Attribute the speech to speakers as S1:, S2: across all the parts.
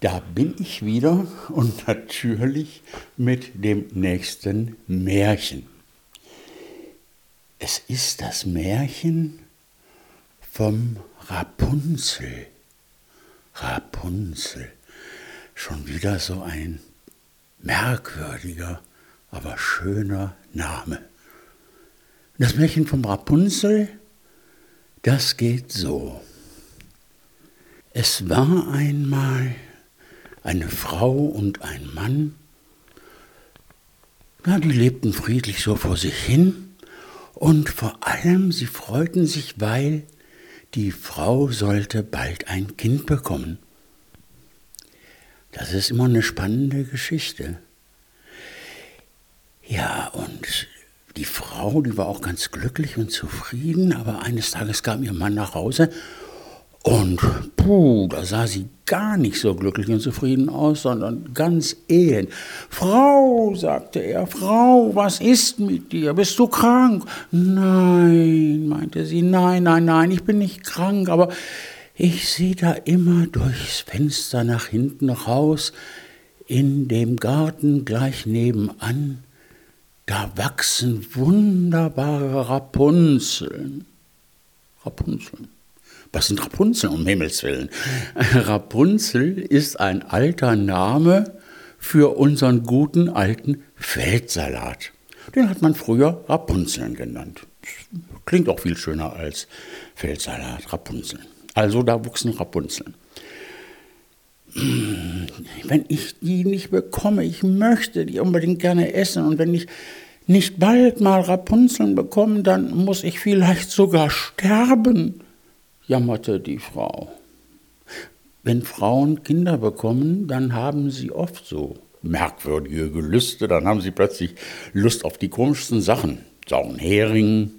S1: Da bin ich wieder und natürlich mit dem nächsten Märchen. Es ist das Märchen vom Rapunzel. Rapunzel. Schon wieder so ein merkwürdiger, aber schöner Name. Das Märchen vom Rapunzel, das geht so. Es war einmal eine Frau und ein Mann. Na, die lebten friedlich so vor sich hin und vor allem sie freuten sich, weil die Frau sollte bald ein Kind bekommen. Das ist immer eine spannende Geschichte. Ja, und die Frau, die war auch ganz glücklich und zufrieden, aber eines Tages kam ihr Mann nach Hause und puh, da sah sie gar nicht so glücklich und zufrieden aus, sondern ganz elend. Frau, sagte er, Frau, was ist mit dir? Bist du krank? Nein, meinte sie, nein, nein, nein, ich bin nicht krank, aber ich sehe da immer durchs Fenster nach hinten raus, in dem Garten gleich nebenan, da wachsen wunderbare Rapunzeln. Rapunzeln. Was sind Rapunzel, um Himmels Willen? Rapunzel ist ein alter Name für unseren guten alten Feldsalat. Den hat man früher Rapunzeln genannt. Klingt auch viel schöner als Feldsalat, Rapunzeln. Also da wuchsen Rapunzeln. Wenn ich die nicht bekomme, ich möchte die unbedingt gerne essen und wenn ich nicht bald mal Rapunzeln bekomme, dann muss ich vielleicht sogar sterben jammerte die Frau. Wenn Frauen Kinder bekommen, dann haben sie oft so merkwürdige Gelüste, dann haben sie plötzlich Lust auf die komischsten Sachen. Sauren Hering,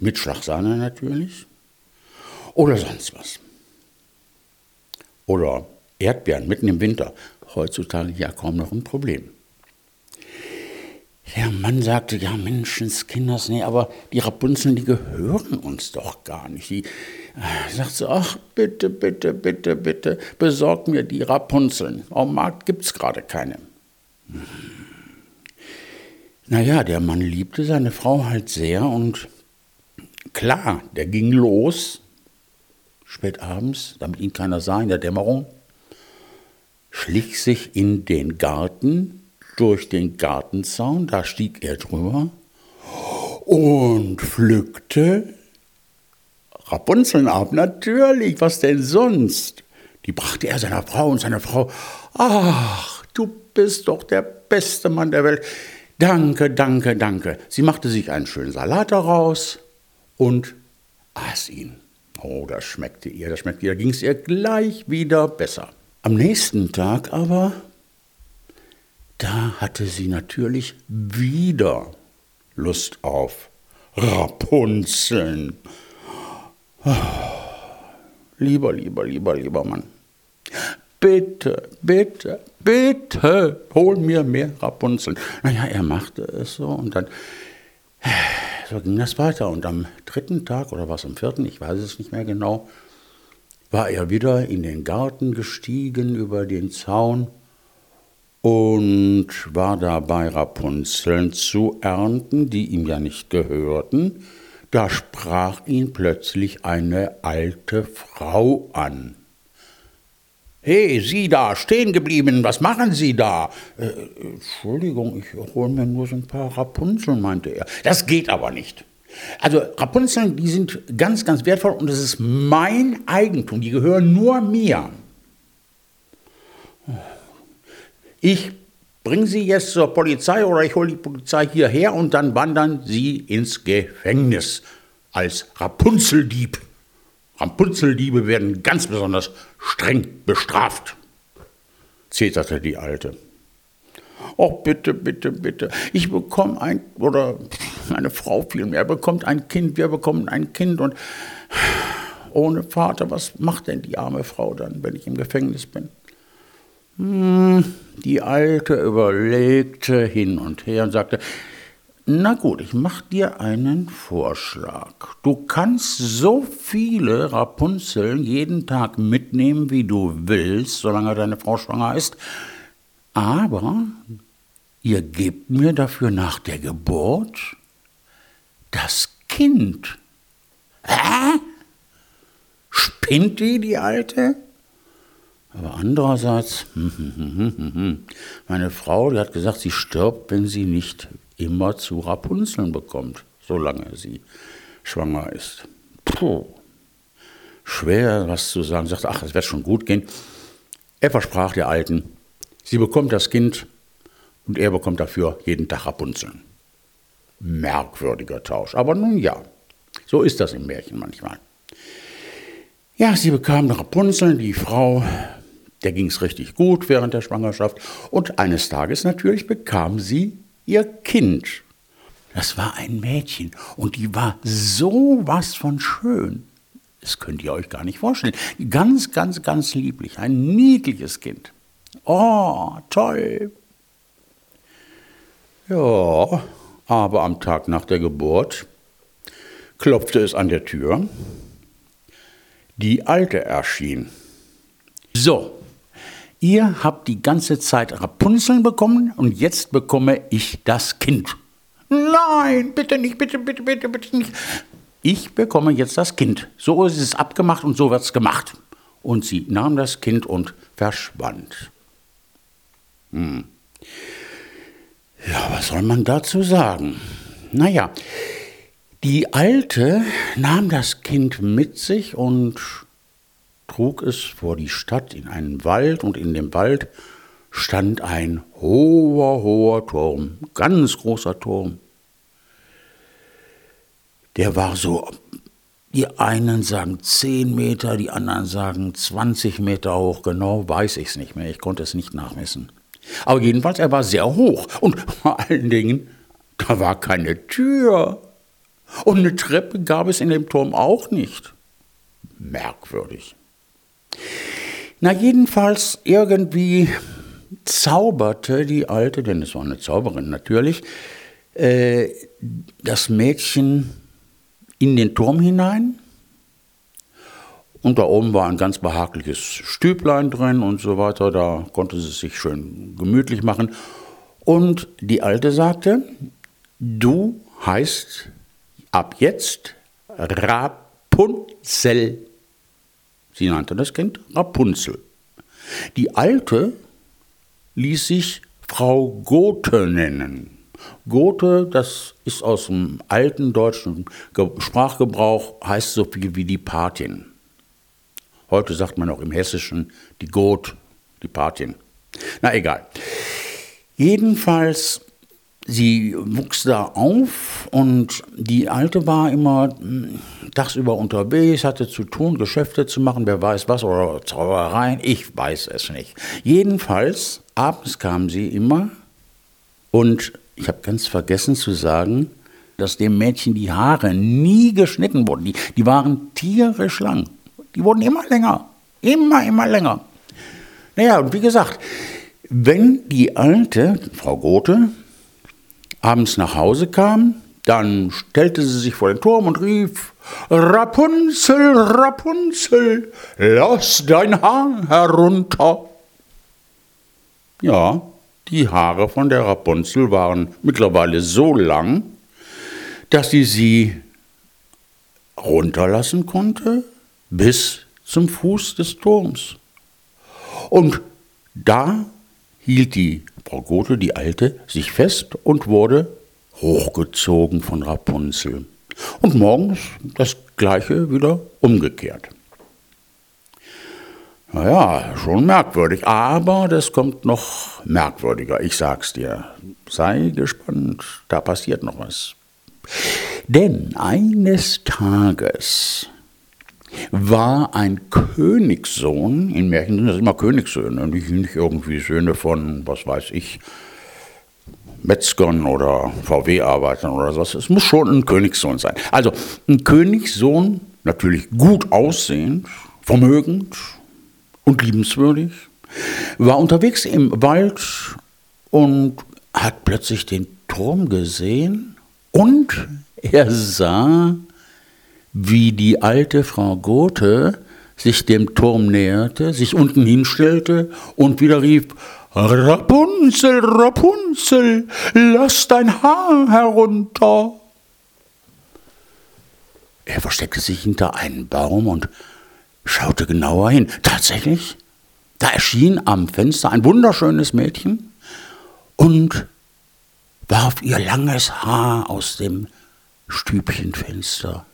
S1: mit Schlagsahne natürlich, oder sonst was. Oder Erdbeeren mitten im Winter, heutzutage ja kaum noch ein Problem. Der Mann sagte, ja Menschenskinders, nee, aber die Rapunzeln, die gehören uns doch gar nicht. Die äh, sagt so, ach bitte, bitte, bitte, bitte, besorg mir die Rapunzeln. Am Markt gibt's gerade keine. Hm. Naja, der Mann liebte seine Frau halt sehr und klar, der ging los, spät abends, damit ihn keiner sah in der Dämmerung, schlich sich in den Garten, durch den Gartenzaun, da stieg er drüber und pflückte Rapunzeln ab. Natürlich, was denn sonst? Die brachte er seiner Frau und seine Frau, ach, du bist doch der beste Mann der Welt. Danke, danke, danke. Sie machte sich einen schönen Salat daraus und aß ihn. Oh, das schmeckte ihr, das schmeckte ihr, da ging es ihr gleich wieder besser. Am nächsten Tag aber da hatte sie natürlich wieder Lust auf Rapunzeln. Oh, lieber, lieber, lieber, lieber Mann. Bitte, bitte, bitte, hol mir mehr Rapunzeln. Naja, er machte es so und dann, so ging das weiter. Und am dritten Tag oder was am vierten, ich weiß es nicht mehr genau, war er wieder in den Garten gestiegen über den Zaun und war dabei, Rapunzeln zu ernten, die ihm ja nicht gehörten. Da sprach ihn plötzlich eine alte Frau an. Hey, Sie da, stehen geblieben, was machen Sie da? Äh, Entschuldigung, ich hole mir nur so ein paar Rapunzeln, meinte er. Das geht aber nicht. Also Rapunzeln, die sind ganz, ganz wertvoll und es ist mein Eigentum, die gehören nur mir. Ich bringe Sie jetzt zur Polizei oder ich hole die Polizei hierher und dann wandern Sie ins Gefängnis als Rapunzeldieb. Rapunzeldiebe werden ganz besonders streng bestraft, zeterte die Alte. Oh, bitte, bitte, bitte. Ich bekomme ein, oder eine Frau vielmehr, bekommt ein Kind, wir bekommen ein Kind und ohne Vater, was macht denn die arme Frau dann, wenn ich im Gefängnis bin? Hm, die Alte überlegte hin und her und sagte, Na gut, ich mach dir einen Vorschlag. Du kannst so viele Rapunzeln jeden Tag mitnehmen, wie du willst, solange deine Frau schwanger ist. Aber ihr gebt mir dafür nach der Geburt das Kind. Hä? Spinnt die, die Alte? Aber andererseits, meine Frau, die hat gesagt, sie stirbt, wenn sie nicht immer zu Rapunzeln bekommt, solange sie schwanger ist. Puh. Schwer, was zu sagen. Sagt, ach, es wird schon gut gehen. Er versprach der Alten, sie bekommt das Kind und er bekommt dafür jeden Tag Rapunzeln. Merkwürdiger Tausch. Aber nun ja, so ist das im Märchen manchmal. Ja, sie bekam Rapunzeln, die Frau, der ging es richtig gut während der Schwangerschaft. Und eines Tages natürlich bekam sie ihr Kind. Das war ein Mädchen und die war so was von schön. Das könnt ihr euch gar nicht vorstellen. Ganz, ganz, ganz lieblich. Ein niedliches Kind. Oh, toll. Ja, aber am Tag nach der Geburt klopfte es an der Tür. Die Alte erschien. So, Ihr habt die ganze Zeit Rapunzeln bekommen und jetzt bekomme ich das Kind. Nein, bitte nicht, bitte, bitte, bitte, bitte nicht. Ich bekomme jetzt das Kind. So ist es abgemacht und so wird es gemacht. Und sie nahm das Kind und verschwand. Hm. Ja, was soll man dazu sagen? Naja, die Alte nahm das Kind mit sich und trug es vor die Stadt in einen Wald und in dem Wald stand ein hoher, hoher Turm, ganz großer Turm. Der war so, die einen sagen 10 Meter, die anderen sagen 20 Meter hoch, genau weiß ich es nicht mehr, ich konnte es nicht nachmessen. Aber jedenfalls, er war sehr hoch und vor allen Dingen, da war keine Tür. Und eine Treppe gab es in dem Turm auch nicht. Merkwürdig. Na jedenfalls irgendwie zauberte die Alte, denn es war eine Zauberin natürlich, äh, das Mädchen in den Turm hinein. Und da oben war ein ganz behagliches Stüblein drin und so weiter. Da konnte sie sich schön gemütlich machen. Und die Alte sagte, du heißt ab jetzt Rapunzel. Sie nannte das Kind Rapunzel. Die Alte ließ sich Frau Gothe nennen. Gothe, das ist aus dem alten deutschen Sprachgebrauch, heißt so viel wie die Patin. Heute sagt man auch im Hessischen die Goth, die Patin. Na egal. Jedenfalls sie wuchs da auf und die Alte war immer hm, tagsüber unterwegs, hatte zu tun, Geschäfte zu machen, wer weiß was, oder Zaubereien, ich weiß es nicht. Jedenfalls, abends kam sie immer und ich habe ganz vergessen zu sagen, dass dem Mädchen die Haare nie geschnitten wurden. Die, die waren tierisch lang. Die wurden immer länger. Immer, immer länger. Naja, und wie gesagt, wenn die alte Frau Gothe abends nach Hause kam, dann stellte sie sich vor den Turm und rief, Rapunzel, Rapunzel, lass dein Haar herunter. Ja, die Haare von der Rapunzel waren mittlerweile so lang, dass sie sie runterlassen konnte bis zum Fuß des Turms. Und da hielt die Frau Gothe, die Alte, sich fest und wurde hochgezogen von Rapunzel. Und morgens das gleiche wieder umgekehrt. Naja, schon merkwürdig, aber das kommt noch merkwürdiger, ich sag's dir. Sei gespannt, da passiert noch was. Denn eines Tages war ein Königssohn, in Märchen sind das immer Königssöhne, nicht, nicht irgendwie Söhne von, was weiß ich, Metzgern oder VW-Arbeitern oder sowas. Es muss schon ein Königssohn sein. Also ein Königssohn, natürlich gut aussehend, vermögend und liebenswürdig, war unterwegs im Wald und hat plötzlich den Turm gesehen Und er sah, wie die alte Frau Gothe sich dem Turm näherte, sich unten hinstellte und wieder rief, Rapunzel, Rapunzel, lass dein Haar herunter. Er versteckte sich hinter einen Baum und schaute genauer hin. Tatsächlich, da erschien am Fenster ein wunderschönes Mädchen und warf ihr langes Haar aus dem Stübchenfenster.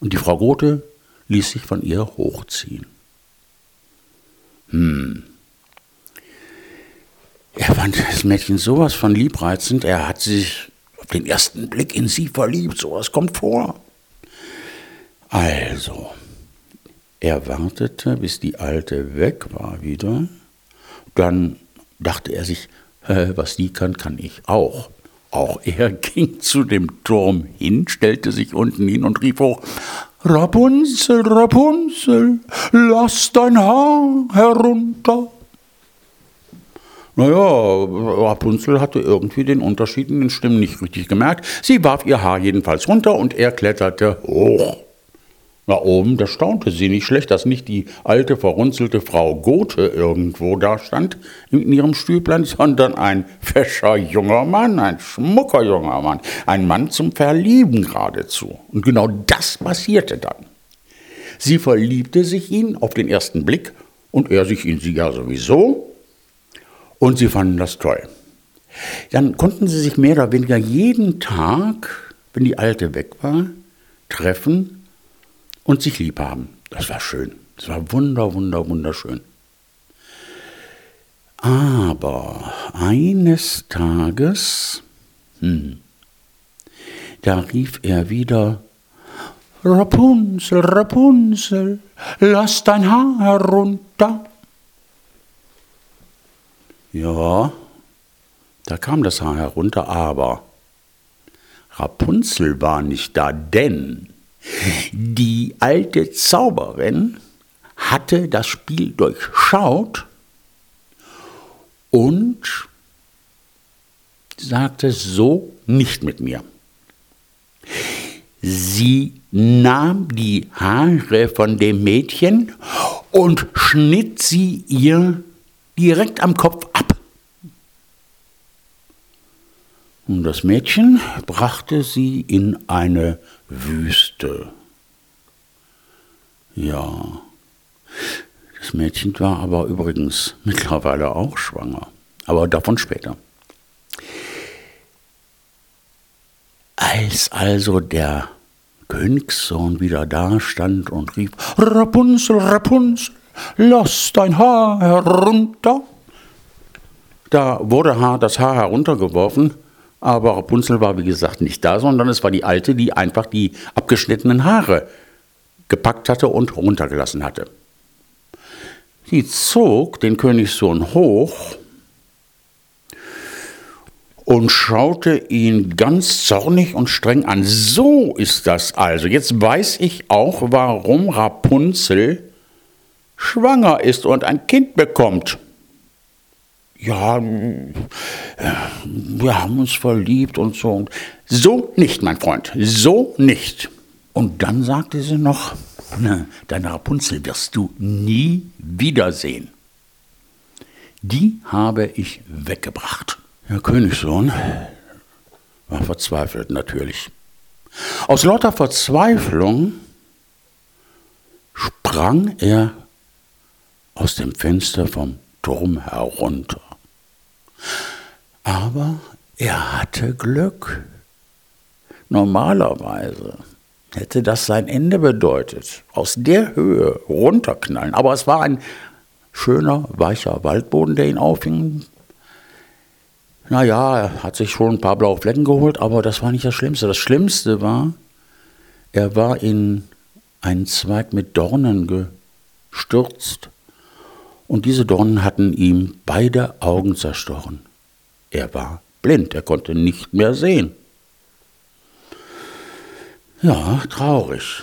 S1: Und die Frau Gothe ließ sich von ihr hochziehen. Hm. Er fand das Mädchen sowas von liebreizend, er hat sich auf den ersten Blick in sie verliebt, sowas kommt vor. Also, er wartete, bis die Alte weg war wieder. Dann dachte er sich, was die kann, kann ich auch. Auch er ging zu dem Turm hin, stellte sich unten hin und rief hoch, Rapunzel, Rapunzel, lass dein Haar herunter. Naja, Rapunzel hatte irgendwie den Unterschied in den Stimmen nicht richtig gemerkt. Sie warf ihr Haar jedenfalls runter und er kletterte hoch. Na oben, da staunte sie nicht schlecht, dass nicht die alte, verrunzelte Frau Gothe irgendwo da stand in ihrem Stüblein, sondern ein fescher junger Mann, ein schmucker junger Mann, ein Mann zum Verlieben geradezu. Und genau das passierte dann. Sie verliebte sich ihn auf den ersten Blick und er sich in sie ja sowieso und sie fanden das toll. Dann konnten sie sich mehr oder weniger jeden Tag, wenn die Alte weg war, treffen und sich lieb haben. Das war schön. Das war wunder, wunder, wunderschön. Aber eines Tages, hm, da rief er wieder, Rapunzel, Rapunzel, lass dein Haar herunter. Ja, da kam das Haar herunter, aber Rapunzel war nicht da, denn die alte Zauberin hatte das Spiel durchschaut und sagte so nicht mit mir. Sie nahm die Haare von dem Mädchen und schnitt sie ihr direkt am Kopf ab. Und das Mädchen brachte sie in eine Wüste. Ja, das Mädchen war aber übrigens mittlerweile auch schwanger, aber davon später. Als also der Königssohn wieder da stand und rief, Rapunzel, Rapunzel, lass dein Haar herunter, da wurde das Haar heruntergeworfen aber Rapunzel war, wie gesagt, nicht da, sondern es war die Alte, die einfach die abgeschnittenen Haare gepackt hatte und runtergelassen hatte. Sie zog den Königssohn hoch und schaute ihn ganz zornig und streng an. So ist das also. Jetzt weiß ich auch, warum Rapunzel schwanger ist und ein Kind bekommt ja, äh, wir haben uns verliebt und so. So nicht, mein Freund, so nicht. Und dann sagte sie noch, deine Rapunzel wirst du nie wiedersehen. Die habe ich weggebracht. Der Königssohn war verzweifelt natürlich. Aus lauter Verzweiflung sprang er aus dem Fenster vom Turm herunter. Aber er hatte Glück. Normalerweise hätte das sein Ende bedeutet. Aus der Höhe runterknallen. Aber es war ein schöner, weicher Waldboden, der ihn aufhing. Naja, er hat sich schon ein paar blaue Flecken geholt, aber das war nicht das Schlimmste. Das Schlimmste war, er war in einen Zweig mit Dornen gestürzt und diese Dornen hatten ihm beide Augen zerstochen. Er war blind, er konnte nicht mehr sehen. Ja, traurig.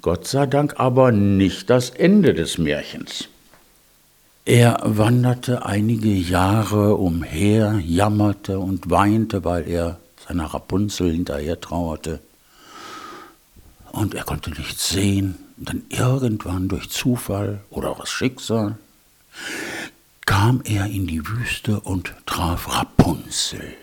S1: Gott sei Dank aber nicht das Ende des Märchens. Er wanderte einige Jahre umher, jammerte und weinte, weil er seiner Rapunzel hinterher trauerte. Und er konnte nichts sehen. Und dann irgendwann durch Zufall oder auch das Schicksal kam er in die Wüste und traf Rapunzel.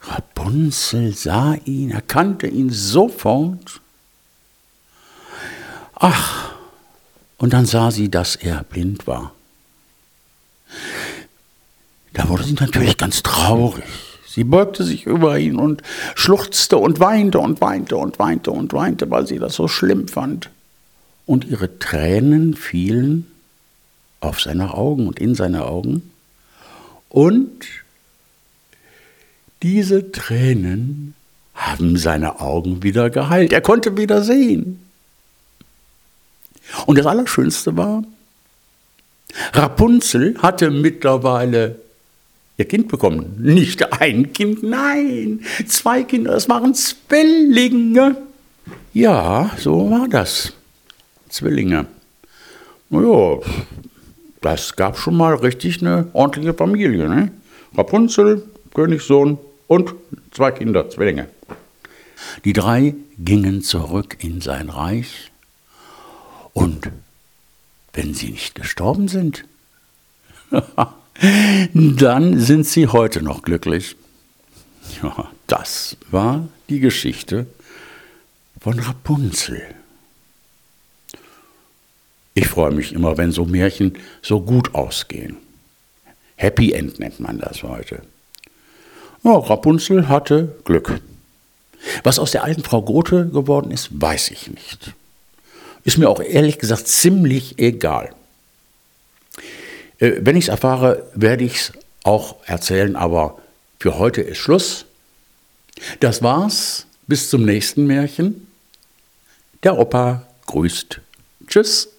S1: Rapunzel sah ihn, erkannte ihn sofort. Ach, und dann sah sie, dass er blind war. Da wurde sie natürlich ganz traurig. Sie beugte sich über ihn und schluchzte und weinte und weinte und weinte und weinte, weil sie das so schlimm fand. Und ihre Tränen fielen auf seine Augen und in seine Augen. Und diese Tränen haben seine Augen wieder geheilt. Er konnte wieder sehen. Und das Allerschönste war, Rapunzel hatte mittlerweile ihr Kind bekommen. Nicht ein Kind, nein, zwei Kinder, das waren Zwillinge. Ja, so war das. Zwillinge. Naja, das gab schon mal richtig eine ordentliche Familie. Ne? Rapunzel, Königssohn und zwei Kinder, Zwillinge. Die drei gingen zurück in sein Reich und wenn sie nicht gestorben sind, dann sind sie heute noch glücklich. Ja, das war die Geschichte von Rapunzel. Ich freue mich immer, wenn so Märchen so gut ausgehen. Happy End nennt man das heute. Ja, Rapunzel hatte Glück. Was aus der alten Frau Grote geworden ist, weiß ich nicht. Ist mir auch ehrlich gesagt ziemlich egal. Äh, wenn ich es erfahre, werde ich es auch erzählen, aber für heute ist Schluss. Das war's. Bis zum nächsten Märchen. Der Opa grüßt. Tschüss.